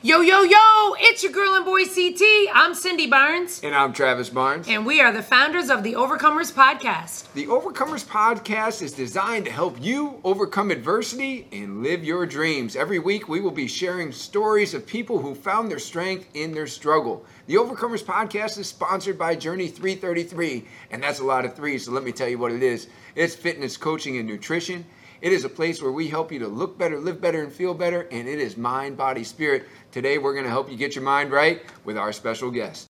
Yo, yo, yo, it's your girl and boy CT. I'm Cindy Barnes. And I'm Travis Barnes. And we are the founders of the Overcomers Podcast. The Overcomers Podcast is designed to help you overcome adversity and live your dreams. Every week, we will be sharing stories of people who found their strength in their struggle. The Overcomers Podcast is sponsored by Journey 333, and that's a lot of threes, so let me tell you what it is it's fitness, coaching, and nutrition. It is a place where we help you to look better, live better, and feel better, and it is mind, body, spirit. Today, we're going to help you get your mind right with our special guest.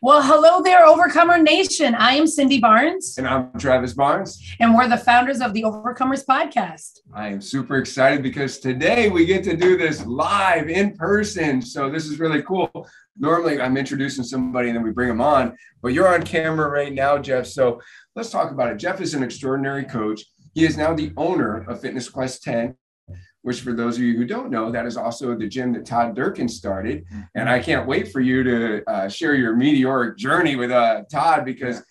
Well, hello there, Overcomer Nation. I am Cindy Barnes. And I'm Travis Barnes. And we're the founders of the Overcomers Podcast. I am super excited because today we get to do this live in person. So this is really cool. Normally, I'm introducing somebody and then we bring them on, but you're on camera right now, Jeff. So let's talk about it. Jeff is an extraordinary coach. He is now the owner of Fitness Quest 10 which for those of you who don't know, that is also the gym that Todd Durkin started. And I can't wait for you to uh, share your meteoric journey with uh, Todd because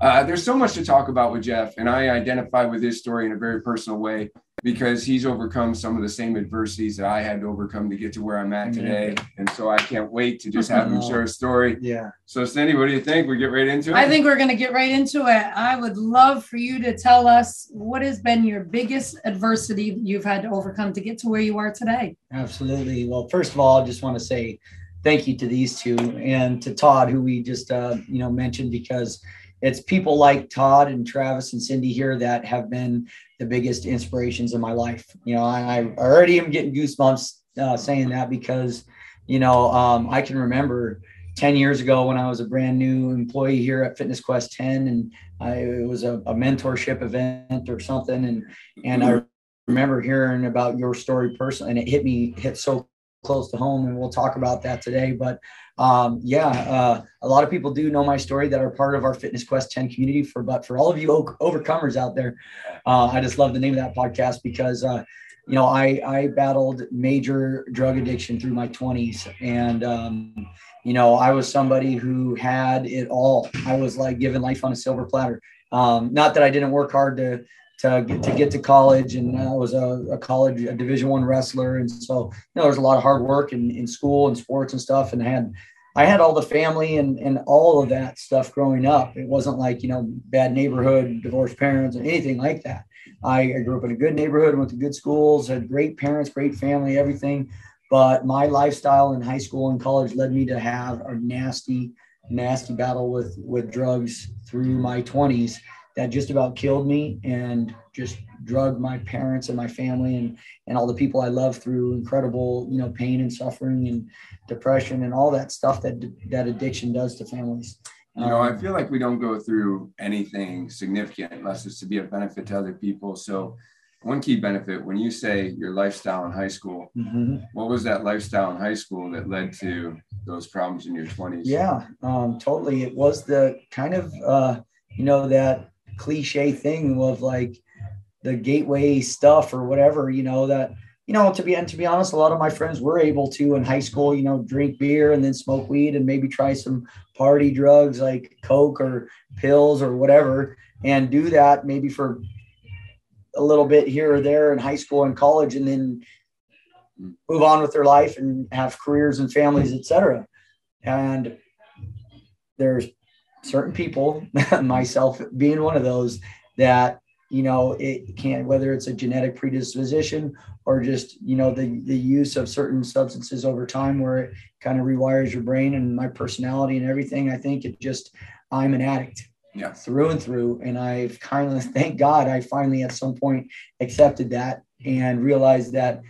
uh, there's so much to talk about with Jeff. And I identify with his story in a very personal way because he's overcome some of the same adversities that I had to overcome to get to where I'm at today. And so I can't wait to just have him share a story. Yeah. So, Cindy, what do you think? We get right into it? I think we're going to get right into it. I would love for you to tell us what has been your biggest adversity you've had to overcome to get to where you are today. Absolutely. Well, first of all, I just want to say thank you to these two and to Todd, who we just, uh, you know, mentioned because it's people like Todd and Travis and Cindy here that have been the biggest inspirations in my life. You know, I, I already am getting goosebumps uh, saying that because, you know, um, I can remember 10 years ago when I was a brand new employee here at Fitness Quest 10 and I, it was a, a mentorship event or something. And, and I remember hearing about your story personally and it hit me, hit so close to home and we'll talk about that today. But um, yeah, uh, a lot of people do know my story that are part of our Fitness Quest 10 community. For but for all of you overcomers out there, uh, I just love the name of that podcast because uh, you know I I battled major drug addiction through my 20s, and um, you know I was somebody who had it all. I was like given life on a silver platter. Um, not that I didn't work hard to to get to get to college and I was a, a college a division one wrestler and so you know there's a lot of hard work in, in school and sports and stuff and I had I had all the family and, and all of that stuff growing up. It wasn't like, you know, bad neighborhood, divorced parents, or anything like that. I, I grew up in a good neighborhood, went to good schools, had great parents, great family, everything. But my lifestyle in high school and college led me to have a nasty, nasty battle with, with drugs through my 20s that just about killed me and just drug my parents and my family and and all the people I love through incredible you know pain and suffering and depression and all that stuff that that addiction does to families. You know, I um, feel like we don't go through anything significant unless it's to be a benefit to other people. So, one key benefit when you say your lifestyle in high school, mm-hmm. what was that lifestyle in high school that led to those problems in your 20s? Yeah, um, totally. It was the kind of, uh, you know, that cliche thing of like the gateway stuff or whatever, you know, that you know, to be and to be honest, a lot of my friends were able to in high school, you know, drink beer and then smoke weed and maybe try some party drugs like coke or pills or whatever, and do that maybe for a little bit here or there in high school and college, and then move on with their life and have careers and families, etc. And there's certain people, myself being one of those, that you know it can whether it's a genetic predisposition or just you know the the use of certain substances over time where it kind of rewires your brain and my personality and everything i think it just i'm an addict yeah. through and through. And i've kind of thank god i finally at some point accepted that and realized that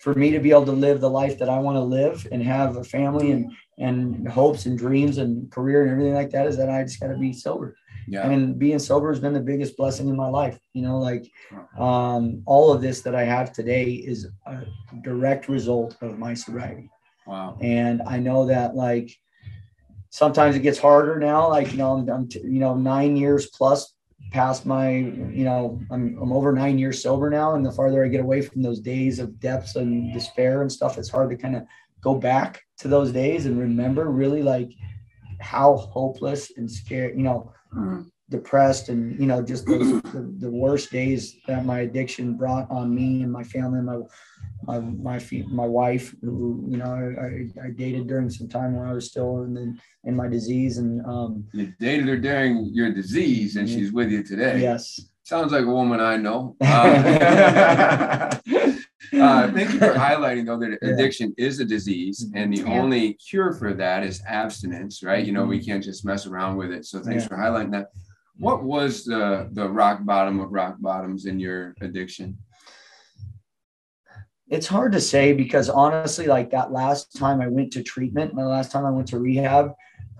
for me to be able to live the life that i want to live and have a family and and hopes and dreams and career and everything like that is that i just got to be sober. Yeah. and being sober has been the biggest blessing in my life you know like um, all of this that i have today is a direct result of my sobriety. Wow. And i know that like sometimes it gets harder now like you know i'm, I'm you know nine years plus past my you know I'm, I'm over nine years sober now. And the farther i get away from those days of depths and despair and stuff it's hard to kind of go back to those days and remember really like how hopeless and scared you know mm-hmm. depressed and you know just those, the, the, worst days that my addiction brought on me and my family and my my my my wife, who you know I, I dated during some time when I was still in the, in my disease, and um, you dated her during your disease, and she's with you today. Yes, sounds like a woman I know. Uh, uh, thank you for highlighting though that addiction yeah. is a disease, mm-hmm. and the yeah. only cure for that is abstinence, right? You know, we mm-hmm. can't just mess around with it. So thanks yeah. for highlighting that. What was the the rock bottom of rock bottoms in your addiction? It's hard to say because honestly, like that last time I went to treatment, my last time I went to rehab,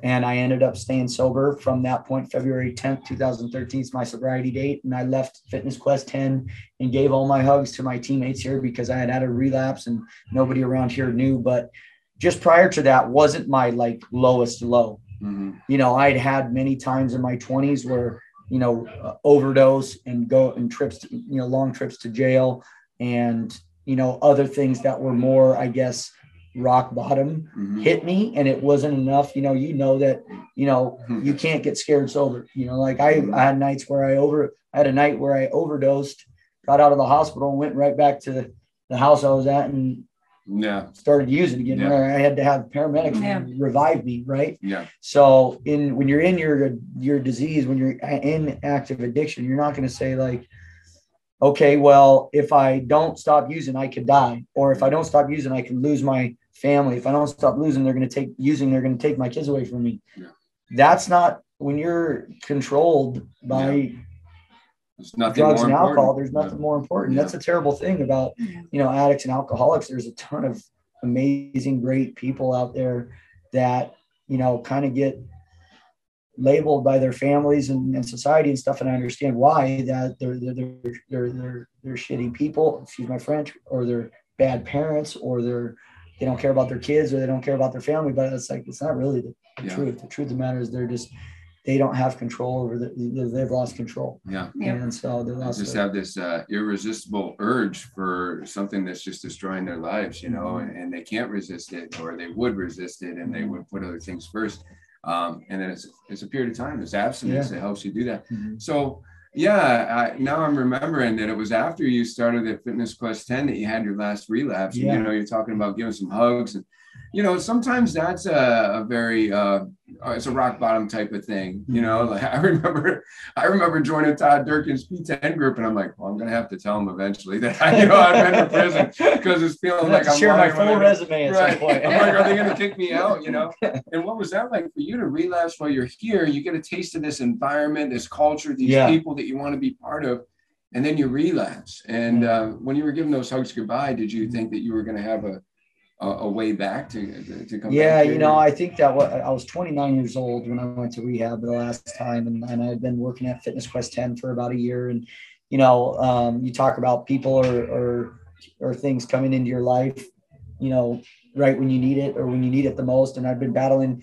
and I ended up staying sober from that point. February 10th, 2013 is my sobriety date. And I left Fitness Quest 10 and gave all my hugs to my teammates here because I had had a relapse and nobody around here knew. But just prior to that wasn't my like lowest low. Mm-hmm. You know, I'd had many times in my 20s where, you know, uh, overdose and go and trips, to, you know, long trips to jail and, you know, other things that were more, I guess, rock bottom mm-hmm. hit me and it wasn't enough you know you know that you know mm-hmm. you can't get scared sober you know like I, mm-hmm. I had nights where i over i had a night where i overdosed got out of the hospital and went right back to the, the house i was at and yeah started using again yeah. i had to have paramedics yeah. revive me right yeah so in when you're in your your disease when you're in active addiction you're not going to say like okay, well, if I don't stop using, I could die. Or if I don't stop using, I can lose my family. If I don't stop losing, they're going to take using, they're going to take my kids away from me. Yeah. That's not when you're controlled by yeah. drugs and alcohol. There's nothing yeah. more important. That's a terrible thing about, you know, addicts and alcoholics. There's a ton of amazing, great people out there that, you know, kind of get labeled by their families and, and, society and stuff and i understand why that they're they're, they're they're they're they're shitty people excuse my french or they're bad parents or they're they don't care about their kids or they don't care about their family but it's like it's not really the, the yeah. truth the truth of the matter is they're just they don't have control over the they've lost control yeah and so they just have this uh, irresistible urge for something that's just destroying their lives you know mm-hmm. and, and, they can't resist it or they would resist it and they mm-hmm. would put other things first um, and then it's it's a period of time. It's abstinence yeah. that helps you do that. Mm-hmm. So yeah, I, now I'm remembering that it was after you started at Fitness Quest 10 that you had your last relapse. Yeah. And, you know, you're talking about giving some hugs and you know, sometimes that's a, a very uh, Uh, it's a rock bottom type of thing. You know, like I remember I remember joining Todd Durkin's P10 group, and I'm like, well, I'm gonna have to tell him eventually that I, you know I've been to prison because it's feeling like I'm share my full resume at right. some point. I'm like, are they gonna kick me out? You know? And what was that like for you to relapse while you're here? You get a taste of this environment, this culture, these yeah. people that you want to be part of. And then you relapse. And mm. uh, when you were giving those hugs goodbye, did you mm. think that you were going to have a a, a way back to, to come yeah you know i think that what, i was 29 years old when i went to rehab the last time and, and i had been working at fitness quest 10 for about a year and you know um, you talk about people or, or or things coming into your life you know right when you need it or when you need it the most and i've been battling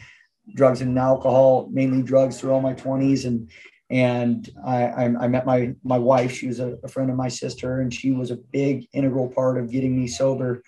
drugs and alcohol mainly drugs through all my 20s and and I, I, met my my wife. She was a, a, friend of my sister, and she was a big integral part of getting me sober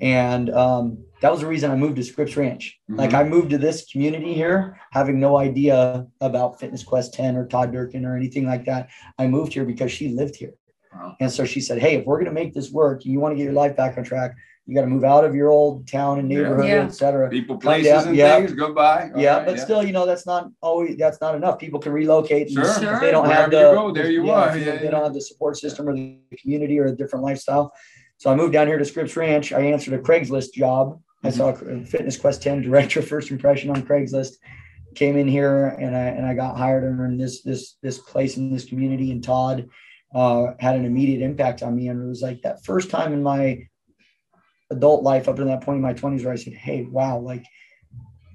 and um, that was the reason I moved to Scripps Ranch. Mm-hmm. Like I moved to this community here, having no idea about Fitness Quest 10 or Todd Durkin or anything like that. I moved here because she lived here. Wow. And so she said, Hey, if we're going to make this work, you want to get your life back on track, you got to move out of your old town and neighborhood, yeah. et cetera. People, places, and yeah. things go by. All yeah, right, but yeah. still, you know, that's not always that's not enough. People can relocate. Sure, sure. they don't Wherever have the. You go, there you yeah, are. Yeah, they don't have the support system or the community or a different lifestyle. So I moved down here to Scripps Ranch. I answered a Craigslist job. I saw a Fitness Quest 10 director first impression on Craigslist. Came in here and I and I got hired in this this this place in this community. And Todd uh, had an immediate impact on me. And it was like that first time in my adult life up to that point in my 20s where I said, Hey, wow, like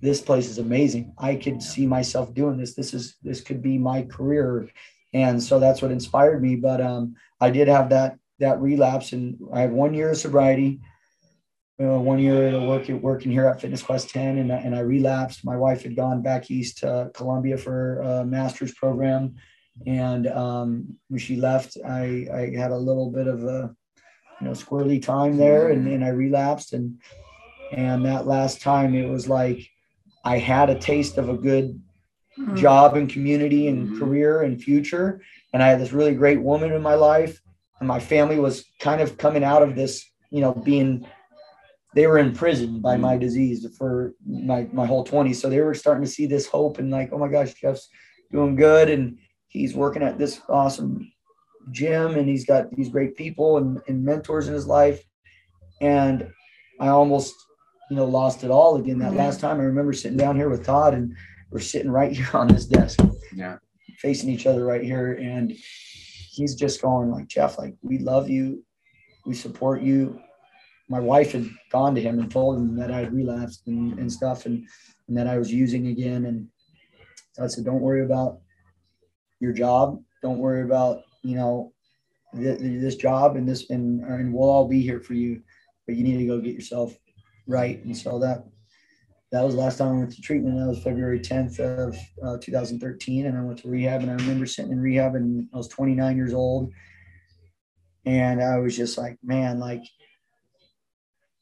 this place is amazing. I could see myself doing this. This is this could be my career. And so that's what inspired me. But um, I did have that that relapse, and I had one year of sobriety, uh, one year working working here at Fitness Quest 10, and, and I relapsed. My wife had gone back east to Columbia for a master's program, and um, when she left, I, I had a little bit of a you know squirrely time there, and then I relapsed, and and that last time it was like I had a taste of a good mm-hmm. job and community and mm-hmm. career and future, and I had this really great woman in my life and my family was kind of coming out of this you know, being they were in prison by my mm. disease for my my whole 20s. So they were starting to see this hope and like, oh my gosh, Jeff's doing good and he's working at this awesome gym and he's got these great people and, and mentors in his life. And I almost, you know, lost it all again that mm-hmm. last time. I remember sitting down here with Todd and we're sitting right here on this desk. Yeah. Facing each other right here. And he's just going like, Jeff, like we love you. We support you. My wife had gone to him and told him that I had relapsed and, and stuff and, and that I was using again. And so I said, don't worry about your job. Don't worry about, you know, th- this job and this, and, and we'll all be here for you, but you need to go get yourself right. And so that, that was the last time I went to treatment. That was February 10th of uh, 2013. And I went to rehab and I remember sitting in rehab and I was 29 years old. And I was just like, man, like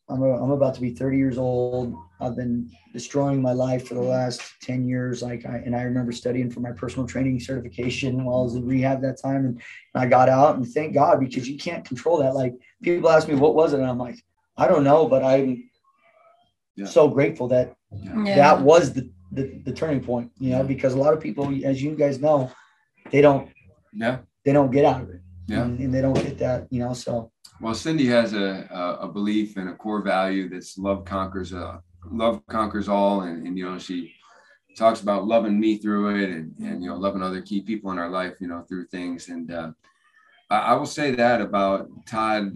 I'm, a, I'm about to be 30 years old. I've been destroying my life for the last 10 years. Like I, and I remember studying for my personal training certification while I was in rehab that time. And, and I got out and thank God, because you can't control that. Like people ask me, what was it? And I'm like, I don't know, but I'm Yeah. so grateful that Yeah. that was the, the, the turning point, you know, because a lot of people, as you guys know, they don't, Yeah. they don't get out of it Yeah. and, and they don't get that, you know, so Well, Cindy has a, a, a belief and a core value that's love conquers uh, love conquers all, and, and you know she talks about loving me through it, and, and you know loving other key people in our life, you know through things. And uh, I, I will say that about Todd.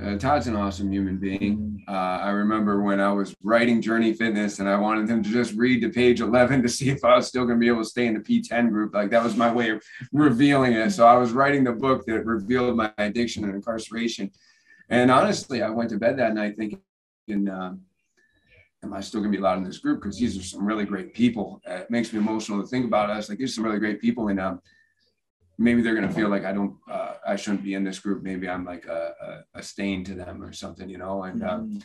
Uh, Todd's an awesome human being. Uh, I remember when I was writing Journey Fitness, and I wanted him to just read to page eleven to see if I was still going to be able to stay in the P10 group. Like that was my way of revealing it. So I was writing the book that revealed my addiction and incarceration. And honestly, I went to bed that night thinking, um, am I still going to be allowed in this group? Because these are some really great people. Uh, it makes me emotional to think about us. Like, there's some really great people, and um, maybe they're going to feel like I don't, uh, I shouldn't be in this group. Maybe I'm like a, a, a stain to them or something, you know. And um,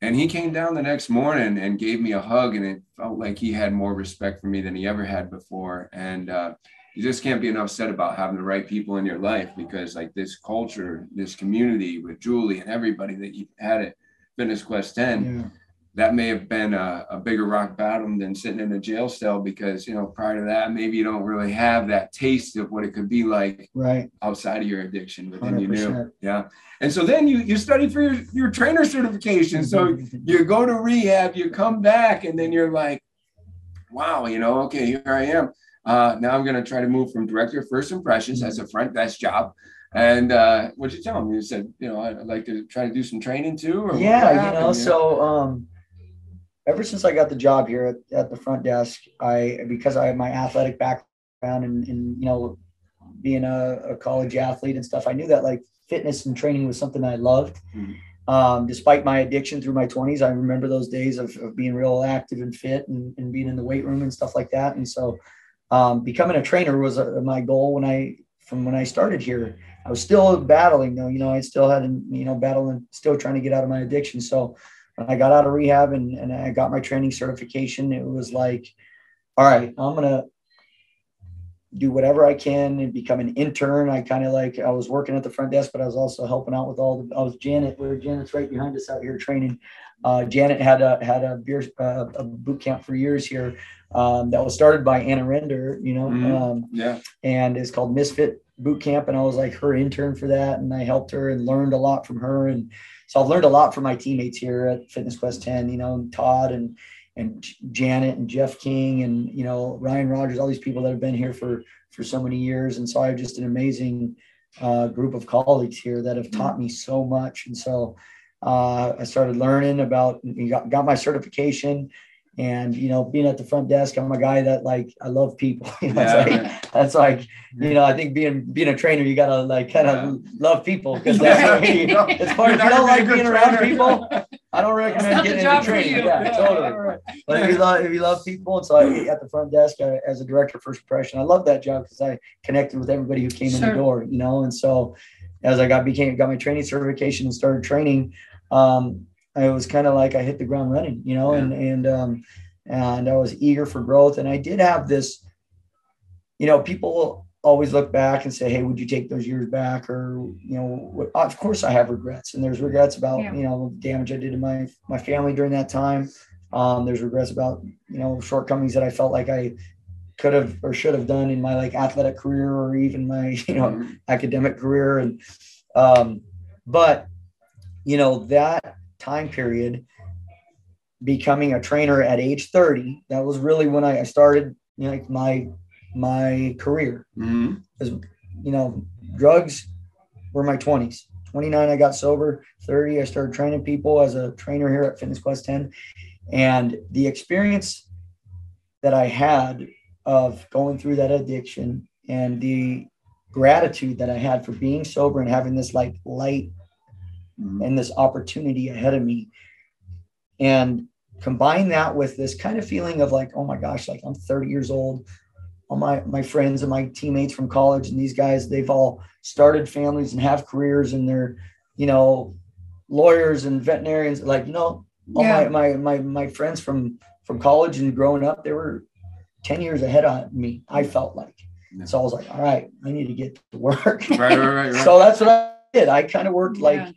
and he came down the next morning and gave me a hug, and it felt like he had more respect for me than he ever had before. And uh, you just can't be enough said about having the right people in your life because like this culture, this community with Julie and everybody that you had at Fitness Quest 10, yeah, that may have been a, a bigger rock bottom than sitting in a jail cell because, you know, prior to that, maybe you don't really have that taste of what it could be like right. outside of your addiction, but then you knew. Yeah. And so then you, you study for your, your trainer certification. So you go to rehab, you come back, and then you're like, wow, you know, okay, here I am. Uh, now I'm going to try to move from director of first impressions as a front desk job. And uh, what'd you tell him? You said, you know, I'd like to try to do some training too. Or yeah, you happened, know, so um, ever since I got the job here at, at the front desk, I because I have my athletic background and, and you know, being a, a college athlete and stuff, I knew that like fitness and training was something I loved. Mhm. Um, despite my addiction through my 20s, I remember those days of, of being real active and fit and, and being in the weight room and stuff like that. And so, um, becoming a trainer was uh my goal when I from when I started here. I was still battling though, you know, I still had, you know, battling, still trying to get out of my addiction. So I got out of rehab and, and I got my training certification, it was like, all right, I'm going to do whatever I can and become an intern. I kind of like, I was working at the front desk, but I was also helping out with all the, I was Janet, where Janet's right behind us out here training. Uh, Janet had a, had a beer, uh, a boot camp for years here. Um, that was started by Anna Render, you know, Mhm. um, Yeah. and it's called Misfit Boot Camp. And I was like her intern for that. And I helped her and learned a lot from her. And so I've learned a lot from my teammates here at Fitness Quest 10, you know, Todd and, and Janet and Jeff King and, you know, Ryan Rogers, all these people that have been here for, for so many years. And so I have just an amazing uh, group of colleagues here that have taught me so much. And so uh, I started learning about, got, got my certification and, you know, being at the front desk, I'm a guy that like, I love people. You know, it's Yeah, like- yeah. that's like you know i think being being a trainer you gotta like kind of love people because Yeah, that's what you, you know, it's you're if you don't like be a good being around people. I don't recommend getting into training. you. yeah, totally. But if you love if you love people and so I, at the front desk I, as a director of first impression i love that job because i connected with everybody who came in the door you know? And so as i got became got my training certification and started training um i was kind of like i hit the ground running you know Yeah. and and um and i was eager for growth and i did have this you know people always look back and say, Hey, would you take those years back? Or, you know, of course I have regrets and there's regrets about, yeah. you know, the damage I did to my, my family during that time. Um, there's regrets about, you know, shortcomings that I felt like I could have or should have done in my like athletic career or even my, you know, mm-hmm. academic career. And, um, but, you know, that time period, becoming a trainer at age 30, that was really when I started, you know, like my my career. Mm-hmm. You know, drugs were my 20s. 29, I got sober. 30, I started training people as a trainer here at Fitness Quest 10. And the experience that I had of going through that addiction and the gratitude that I had for being sober and having this like light mm-hmm. and this opportunity ahead of me. And combine that with this kind of feeling of like, oh my gosh, like I'm 30 years old all my my friends and my teammates from college and these guys they've all started families and have careers and they're you know lawyers and veterinarians like you know all yeah. my, my my my friends from from college and growing up they were 10 years ahead of me i felt like yeah. so i was like all right i need to get to work right, right, right, right. so that's what i did i kind of worked yeah. like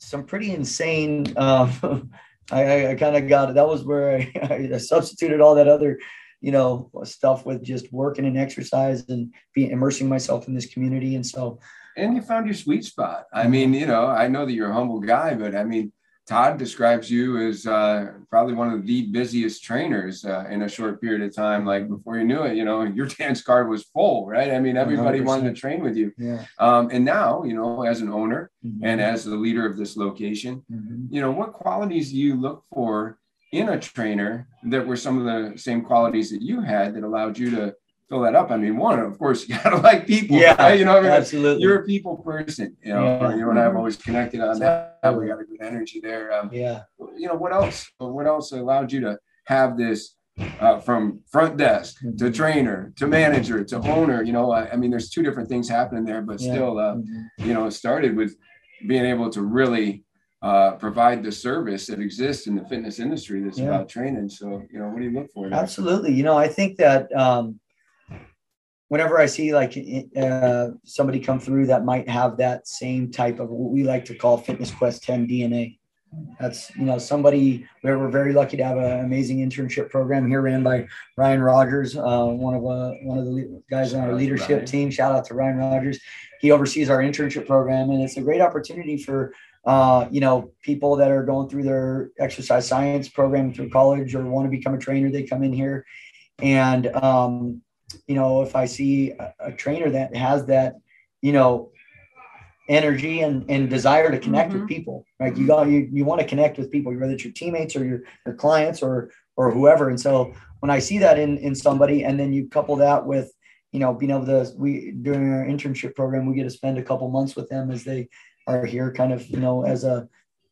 some pretty insane um, I, I, kind of got it. That was where I, I substituted all that other you know, stuff with just working and exercise and being immersing myself in this community. And so, and you found your sweet spot. I mean, you know, I know that you're a humble guy, but I mean, Todd describes you as uh, probably one of the busiest trainers uh, in a short period of time. Like before you knew it, you know, your dance card was full, right? I mean, everybody 100%. wanted to train with you. Yeah. Um, and now, you know, as an owner mm-hmm. and as the leader of this location, mm-hmm. you know, what qualities do you look for in a trainer that were some of the same qualities that you had that allowed you to fill that up. I mean, one, of course, you gotta like people. Yeah, right? you know, I mean, absolutely. You're a people person. You know, yeah. you and I have always connected on that. We got a good energy there. Um, yeah. You know, what else? What else allowed you to have this uh, from front desk to mm-hmm. trainer to manager to owner? You know, I, I, mean, there's two different things happening there, but yeah. still, uh, mm-hmm. you know, it started with being able to really uh, provide the service that exists in the fitness industry that's yeah. about training. So, you know, what do you look for? There? Absolutely. You know, I think that um, whenever I see like uh, somebody come through that might have that same type of what we like to call Fitness Quest 10 DNA. That's you know somebody where we're very lucky to have an amazing internship program here ran by Ryan Rogers, uh, one of uh, one of the guys on our leadership team. Shout out to Ryan Rogers. He oversees our internship program, and it's a great opportunity for uh, you know, people that are going through their exercise science program through college or want to become a trainer, they come in here. And, um, you know, if I see a, a, trainer that has that, you know, energy and, and desire to connect mm-hmm. with people, like you got, you, you want to connect with people, whether it's your teammates or your, your clients or, or whoever. And so when I see that in, in somebody, and then you couple that with, you know, being able to, we, during our internship program, we get to spend a couple months with them as they, are here kind of, you know, as a,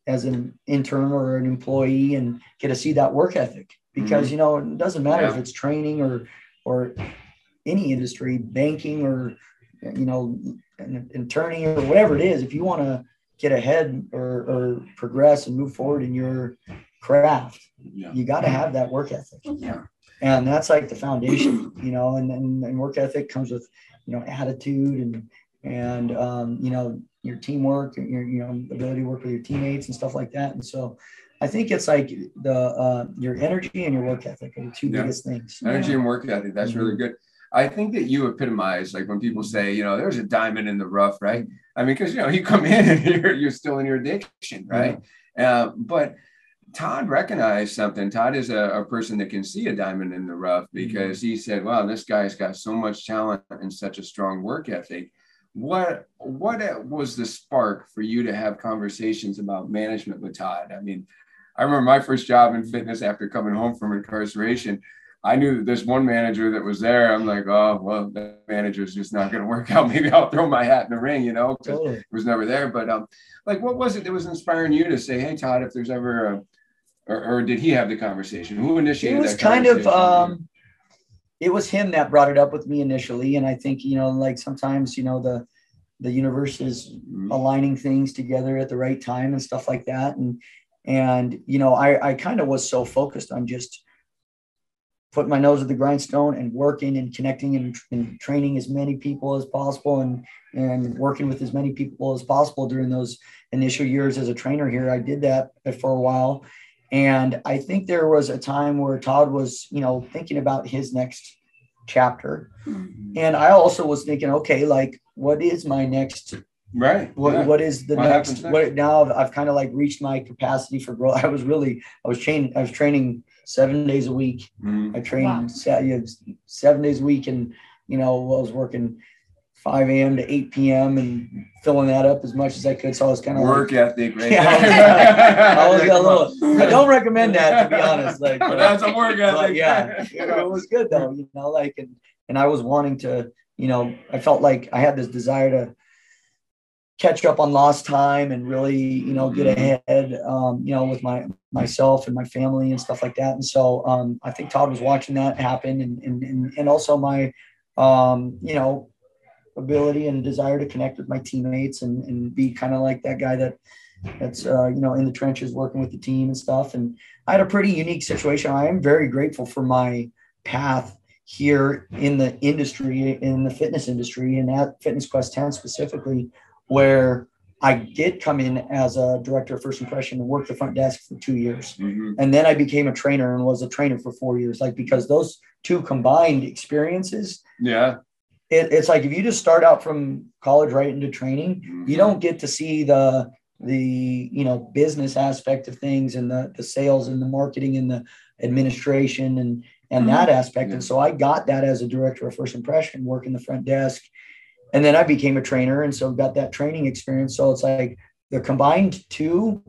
as an intern or an employee and get to see that work ethic because, mm-hmm. you know, it doesn't matter yeah. if it's training or, or any industry, banking or, you know, an attorney or whatever it is, if you want to get ahead or, or progress and move forward in your craft, yeah. you got to have that work ethic. Yeah. And that's like the foundation, you know, and, and, and work ethic comes with, you know, attitude and, and, um, you know, your teamwork, and your you know ability to work with your teammates and stuff like that. And so I think it's like the uh, your energy and your work ethic are the two yeah. biggest things. Energy yeah. and work ethic. That's mm-hmm. really good. I think that you epitomize like when people say, you know, there's a diamond in the rough, right? I mean, because you know, you come in and you're you're still in your addiction, right? Uh, but Todd recognized something. Todd is a, a, person that can see a diamond in the rough mm-hmm. because he said, "Wow, this guy's got so much talent and such a strong work ethic." what what was the spark for you to have conversations about management with Todd? I mean, I remember my first job in fitness after coming home from incarceration. I knew that this one manager that was there. I'm like, oh well, that manager's just not going to work out. Maybe I'll throw my hat in the ring, you know, because totally. it was never there. But um, like, what was it that was inspiring you to say, hey, Todd, if there's ever a, or, or did he have the conversation? Who initiated? It was kind of um, it was him that brought it up with me initially and i think you know like sometimes you know the the universe is mm-hmm. aligning things together at the right time and stuff like that and and you know i i kind of was so focused on just putting my nose at the grindstone and working and connecting and, and training as many people as possible and and working with as many people as possible during those initial years as a trainer here. I did that for a while. And I think there was a time where Todd was, you know, thinking about his next chapter. Mm-hmm. And I also was thinking, okay, like, what is my next Right. What, yeah. what is the what next, next, What now? I've kind of like reached my capacity for growth. I was really, I was training, I was training seven days a week. Mm. I trained wow. seven, seven days a week, and you know, I was working 5 a.m. to 8 p.m. and filling that up as much as I could. So I was kind of work like, ethic, right? Yeah, I was a little. I don't recommend that to be honest. Like, but that's a work ethic. yeah, it was good though. You know, like and and I was wanting to. You know, I felt like I had this desire to catch up on lost time and really you know get mm-hmm. ahead um, you know with my myself and my family and stuff like that. And so um, i think todd was watching that happen and and, and also my um, you know ability and desire to connect with my teammates and, and be kind of like that guy that that's uh, you know in the trenches working with the team and stuff. And i had a pretty unique situation. I am very grateful for my path here in the industry in the fitness industry and at fitness quest 10 specifically where I did come in as a director of first impression and work the front desk for two years. Mm-hmm. And then I became a trainer and was a trainer for four years. Like because those two combined experiences. Yeah. It, it's like if you just start out from college right into training, mm-hmm. you don't get to see the the you know business aspect of things and the the sales and the marketing and the administration and and mm-hmm. that aspect. Yeah. And so I got that as a director of first impression, working the front desk and then I became a trainer, and so got that training experience. So it's like the combined two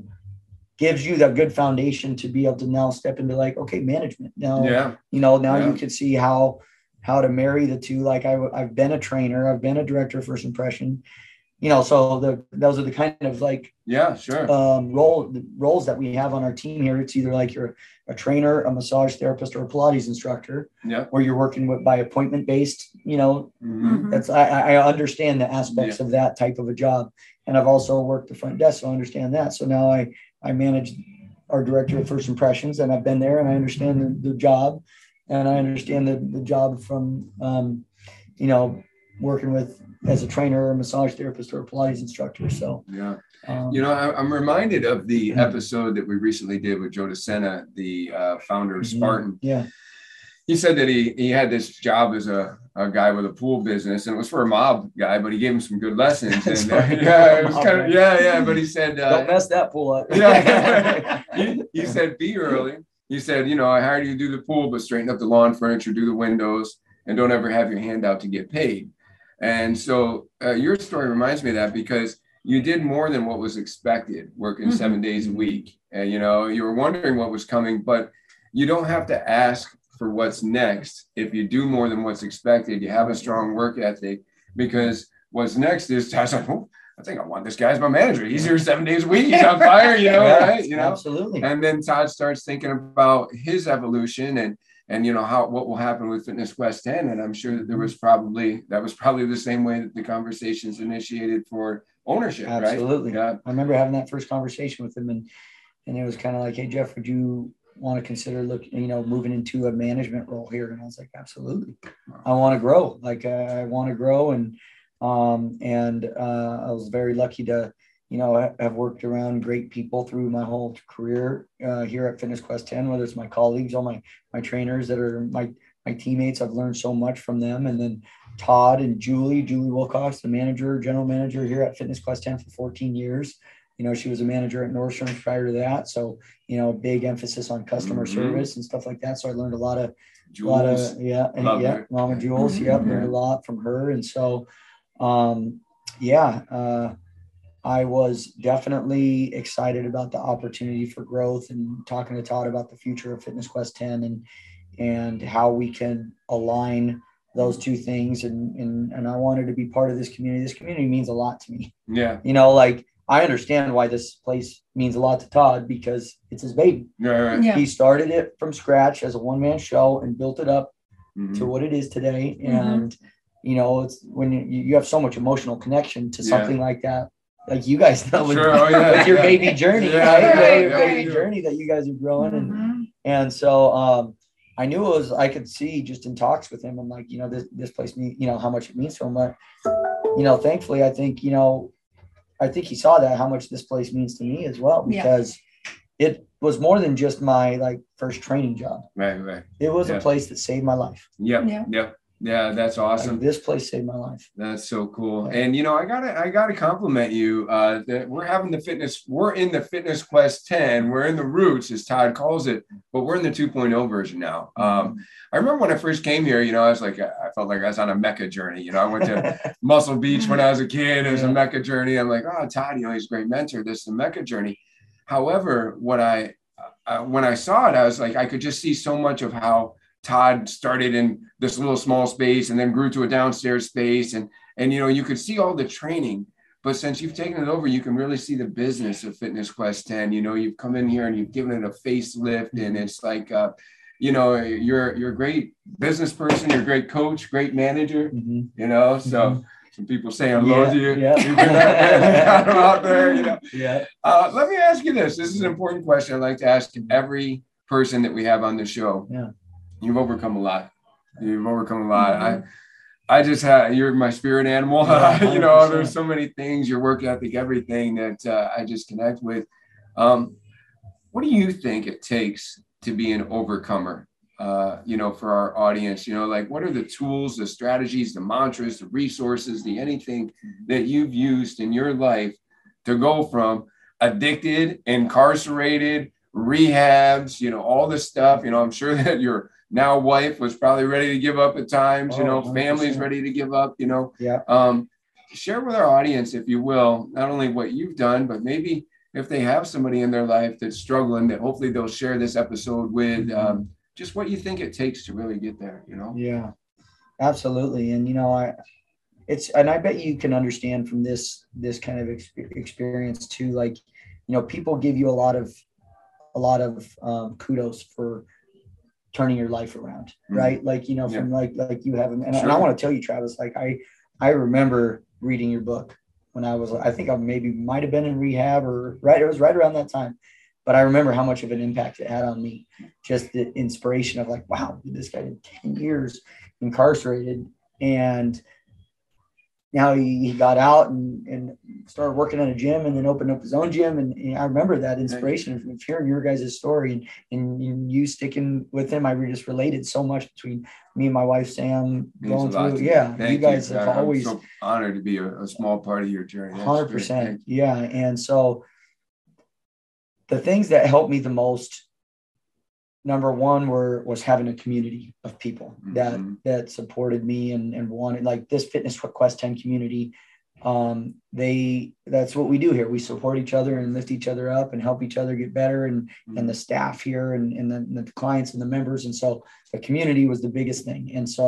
gives you that good foundation to be able to now step into like okay management now yeah you know now yeah. you can see how how to marry the two like I, i've been a trainer i've been a director of first impression you know so the those are the kind of like yeah sure. um role roles that we have on our team here. It's either like you're a trainer a massage therapist or a pilates instructor yeah. or you're working with by appointment based you know? Mm-hmm. that's I, I understand the aspects yeah. of that type of a job and i've also worked the front desk so i understand that. So now i i manage our director of first impressions and i've been there and i understand the, the job and i understand the, the job from um, you know working with as a trainer massage therapist or a Pilates instructor. So yeah. Um, you know, I, am reminded of the episode that we recently did with Joe DeSena, the uh, founder of mm-hmm. Spartan. Yeah. He said that he, he had this job as a, a guy with a pool business and it was for a mob guy, but he gave him some good lessons. And uh, yeah, it was kind of, yeah, yeah. But he said, uh, don't mess that pool up. yeah. he, he said, be early. He said, you know, I hired you to do the pool, but straighten up the lawn furniture, do the windows, and don't ever have your hand out to get paid. And so uh, your story reminds me of that because you did more than what was expected, working mm-hmm. seven days a week. And you know, you were wondering what was coming, but you don't have to ask for what's next. If you do more than what's expected, you have a strong work ethic because what's next is I was like, oh, I think I want this guy as my manager. He's here seven days a week. He's on fire, you know, yeah, right? You know, absolutely. And then Todd starts thinking about his evolution and and you know how what will happen with fitness quest 10 and i'm sure that there was probably that was probably the same way that the conversations initiated for ownership absolutely. Right? yeah. I remember having that first conversation with him and and it was kind of like hey jeff would you want to consider looking you know moving into a management role here? And i was like absolutely. I want to grow. Like i, I want to grow and um and uh, i was very lucky to you know, I, have worked around great people through my whole career uh, here at Fitness Quest 10, whether it's my colleagues all my, my trainers that are my, my teammates. I've learned so much from them. And then Todd and Julie, Julie Wilcox, the manager, general manager here at Fitness Quest 10 for 14 years. You know, she was a manager at Nordstrom prior to that. So, you know, big emphasis on customer mm-hmm. service and stuff like that. So I learned a lot of, Jules, a lot of, yeah, and, yeah, Mama Jules. Mm-hmm. Yep. Learned a lot from her. And so, um, yeah, uh, I was definitely excited about the opportunity for growth and talking to Todd about the future of Fitness Quest 10 and and how we can align those two things and and and I wanted to be part of this community. This community means a lot to me. Yeah. You know, like I understand why this place means a lot to Todd because it's his baby. Yeah, right. yeah. He started it from scratch as a one man show and built it up mm-hmm. to what it is today. Mm-hmm. And you know, it's when you, you have so much emotional connection to something yeah. like that like you guys know with, sure. oh, yeah, with your yeah. baby journey, yeah, right? your baby journey that you guys are growing, mm-hmm. and and so um, I knew it was, I could see just in talks with him. I'm like, you know, this, this place, me, you know, how much it means to him. But, you know, thankfully, I think, you know, I think he saw that how much this place means to me as well, Yeah. because it was more than just my like first training job. Right, right. It was Yeah. a place that saved my life. Yeah, Yeah. yep. Yeah, that's Like, awesome. this place saved my life. That's so cool. And you know, I gotta I gotta compliment you. Uh that we're having the fitness, we're in the fitness quest 10, we're in the roots, as Todd calls it, but we're in the 2.0 version now. Um, I remember when I first came here, you know, I was like, I felt like I was on a Mecca journey. You know, I went to Muscle Beach when I was a kid. It was a Mecca journey. I'm like, oh, Todd, you know, he's a great mentor. This is a Mecca journey. However, what I uh, when I saw it, I was like, I could just see so much of how Todd started in this little small space and then grew to a downstairs space, and and you know, you could see all the training. But since you've taken it over, you can really see the business of Fitness Quest 10. You know, you've come in here and you've given it a facelift, and it's like, uh, you know, you're you're a great business person, you're a great coach, great manager. Mhm. You know, so Mhm. some people say hello Yeah, to you. yeah. Out, out there, you know. Yeah. Uh, let me ask you this. This is an important question. I'd like to ask every person that we have on the show. Yeah. You've overcome a lot. You've overcome a lot. I, I just had you're my spirit animal. Yeah, you know, there's so many things, your work ethic, everything that uh, I just connect with. Um, what do you think it takes to be an overcomer? Uh, you know, for our audience, you know, like what are the tools, the strategies, the mantras, the resources, the anything that you've used in your life to go from addicted, incarcerated, rehabs, you know, all this stuff. You know, I'm sure that your now wife was probably ready to give up at times, you Oh, know, families 100%. ready to give up, you know. Yeah. Um, share with our audience, if you will, not only what you've done, but maybe if they have somebody in their life that's struggling, that hopefully they'll share this episode with um, just what you think it takes to really get there, you know? Yeah, absolutely. And you know, I it's and I bet you can understand from this this kind of exp- experience too. Like, you know, people give you a lot of a lot of um, kudos for turning your life around, Mhm. right? Like, you know, from like like you have, and, and I want to tell you, Travis, like I I remember reading your book when I was, I think I maybe might have been in rehab or right, it was right around that time. But I remember how much of an impact it had on me. Just the inspiration of like, wow, this guy did 10 years incarcerated and now he, he got out and, and started working at a gym and then opened up his own gym. And, and I remember that inspiration of, of hearing your guys' story and, and you sticking with him. I just related so much between me and my wife, Sam, going through. Yeah. Thank you guys have I'm always so honored to be a, a small part of your journey. 100%. Yeah. And so the things that helped me the most, number one, were was having a community of people that Mhm. that supported me and, and wanted like this fitness quest 10 community. Um, they that's what we do here. We support each other and lift each other up and help each other get better and and the staff here and, and the, the clients and the members. And so the community was the biggest thing. And so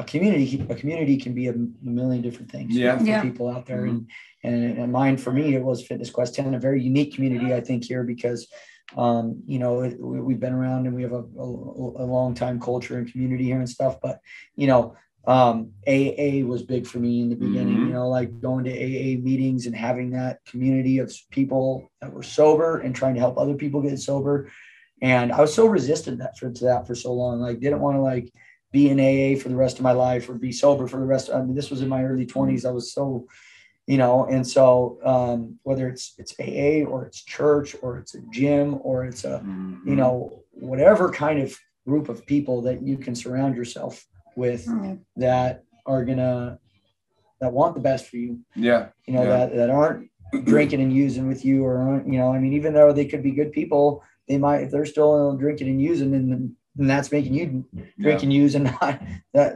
a community, a community can be a, million different things Yeah. for Yeah. people out there. And, and, and mine, for me, it was Fitness Quest 10, a very unique community, I think here, because, um, you know, it, we, we've been around and we have a, a, a long time culture and community here and stuff, but, you know, um, AA was big for me in the beginning, Mhm. you know, like going to AA meetings and having that community of people that were sober and trying to help other people get sober. And I was so resistant that for to that for so long, like didn't want to like be in AA for the rest of my life or be sober for the rest. I mean, this was in my early twenties. I was so, you know, and so um, whether it's it's AA or it's church or it's a gym or it's a Mhm. you know whatever kind of group of people that you can surround yourself with Mm, that are gonna that want the best for you Yeah. you know Yeah. that that aren't drinking and using with you or aren't you know i mean even though they could be good people they might if they're still drinking and using and, and that's making you drink and use and not that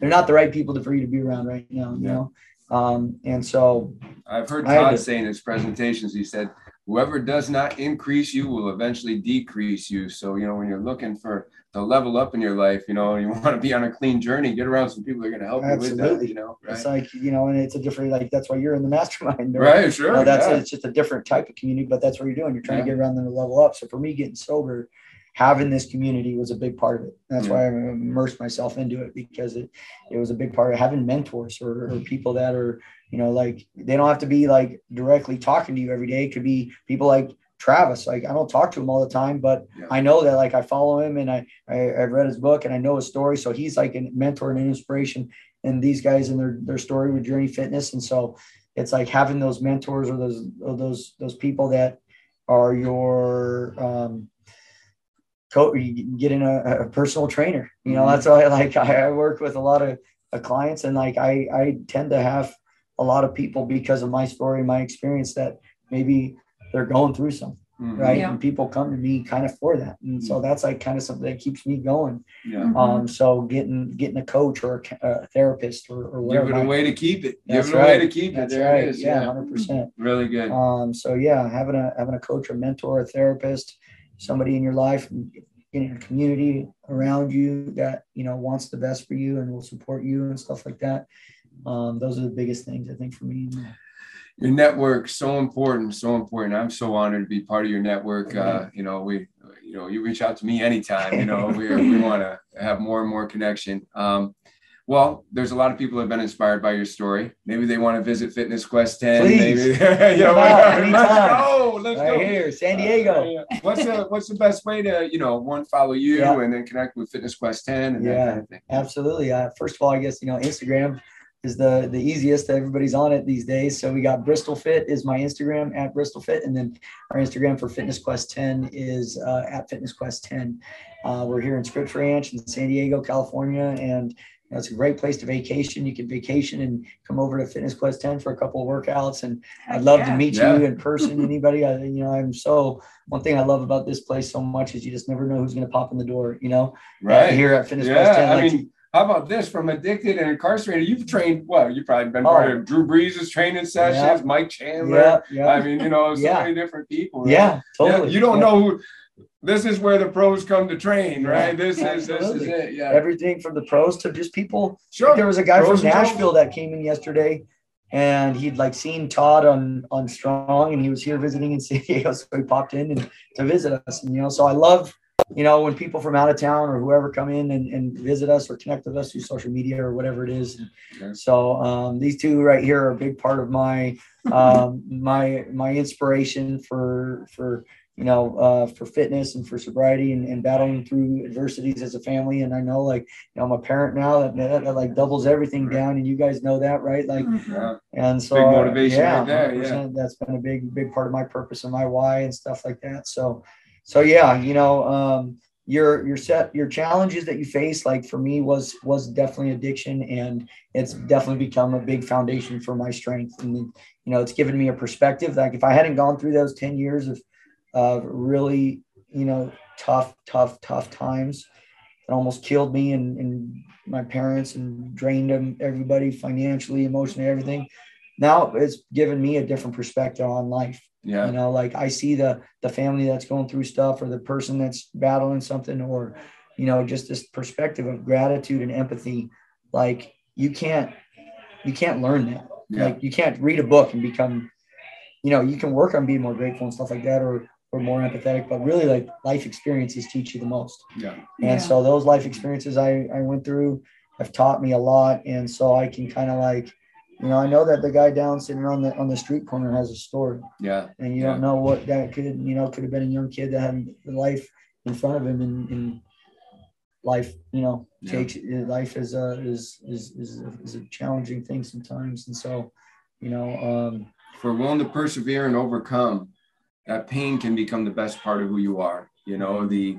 they're not the right people to, for you to be around right now you Yeah. know um and so I've heard Todd to- say in his presentations, he said, whoever does not increase you will eventually decrease you. So, you know, when you're looking for to level up in your life, you know, you want to be on a clean journey, get around some people that are going to help you with that, Absolutely. you know, it's like you know and it's a different like that's why you're in the mastermind Right, you sure. know, that's yeah. it's just a different type of community, but that's what you're doing. You're trying Yeah. to get around them to level up. So for me, getting sober, having this community was a big part of it. That's why I immersed myself into it because it it was a big part of having mentors or, or people that are you know like they don't have to be like directly talking to you every day. It could be people like Travis. Like I don't talk to him all the time, but Yeah. I know that like I follow him and I, I I've read his book and I know his story. So he's like a mentor and an inspiration And these guys and their their story with Journey Fitness. And so it's like having those mentors or those or those those people that are your um co- you get in a, a personal trainer. You know, that's why like I, I work with a lot of uh, clients and like I I tend to have a lot of people because of my story, my experience that maybe they're going through something, Mhm. right? Yeah. And people come to me kind of for that. And so that's like kind of something that keeps me going. Yeah. Mhm. Um, so getting getting a coach or a, a therapist or, or Give whatever. it a way to keep it. Give That's it a way to keep it. That's There right. it is. yeah, Yeah. hundred percent. Really good. Um, so yeah, having a having a coach, or mentor, a therapist, somebody in your life, in your community around you that you know wants the best for you and will support you and stuff like that. Um, those are the biggest things I think for me. your network so important so important i'm so honored to be part of your network uh, you know we you know you reach out to me anytime you know we, we want to have more and more connection um, well there's a lot of people that have been inspired by your story maybe they want to visit fitness quest 10 Please. maybe you know, Come let's go let's Right go here, San Diego. Uh, what's the what's the best way to you know one follow you Yeah. and then connect with fitness quest 10 and that Yeah. kind of thing Absolutely. Uh, first of all, I guess you know Instagram is the the easiest. Everybody's on it these days. So we got Bristol Fit is my Instagram at Bristol Fit, and then our Instagram for Fitness Quest 10 is uh, at Fitness Quest 10. Uh, we're here in Scripps Ranch in San Diego, California, and you know, it's a great place to vacation. You can vacation and come over to Fitness Quest 10 for a couple of workouts. And I'd love to meet Yeah. you in person. Anybody, I, you know, I'm so one thing I love about this place so much is you just never know who's going to pop in the door. You know, uh, right here at Fitness yeah Quest 10. i mean how about this from addicted and incarcerated you've trained what you've probably been part Oh. of drew brees' training sessions Yeah. mike chandler yeah, yeah. I mean, you know, so Yeah. many different people. right? Yeah, Yeah, totally. you don't Yeah. know who. This is where the pros come to train, right? This is this is it. Yeah, everything from the pros to just people. sure. There was a guy Pros from Nashville that came in yesterday, and he'd like seen Todd on on Strong, and he was here visiting in San Diego, so he popped in and to visit us. And you know, so I love you know when people from out of town or whoever come in and, and visit us or connect with us through social media or whatever it is. So um, these two right here are a big part of my um, my my inspiration for for you know uh, for fitness and for sobriety and, and battling through adversities as a family. And I know like you know I'm a parent now that, that, that like doubles everything down, and you guys know that, right? Like Mhm. Yeah. and so Big motivation yeah, right there, 100%. that's been a big big part of my purpose and my why and stuff like that. So so yeah, you know. Um, your your set your challenges that you face like for me was was definitely addiction and it's definitely become a big foundation for my strength and you know it's given me a perspective like if i hadn't gone through those 10 years of of really you know tough tough tough times. That almost killed me and, and my parents and drained them everybody financially emotionally everything. Now it's given me a different perspective on life. Yeah. you know like i see the the family that's going through stuff or the person that's battling something or you know just this perspective of gratitude and empathy. Like you can't you can't learn that. Yeah. like you can't read a book and become you know you can work on being more grateful and stuff like that or or more empathetic but really like life experiences teach you the most Yeah. and Yeah. so those life experiences I, I went through have taught me a lot. And so I can kind of like, you know, I know that the guy down sitting on the on the street corner has a story Yeah. and you Yeah. don't know what that could, you know, could have been a young kid that had life in front of him and, and life, you know, Yeah. takes life is a is is is a, is a challenging thing sometimes. And so, you know, um, If we're willing to persevere and overcome, that pain can become the best part of who you are. You know, the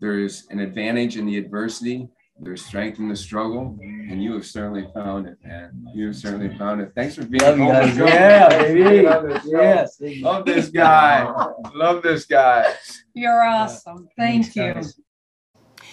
there's an advantage in the adversity. There's strength in the struggle, and you have certainly found it, man. You have certainly found it. Thanks for being love you on the show. Yeah, baby. being on the show. Yes. Love this guy. Love this guy. You're awesome. Thank Thanks, you. guys.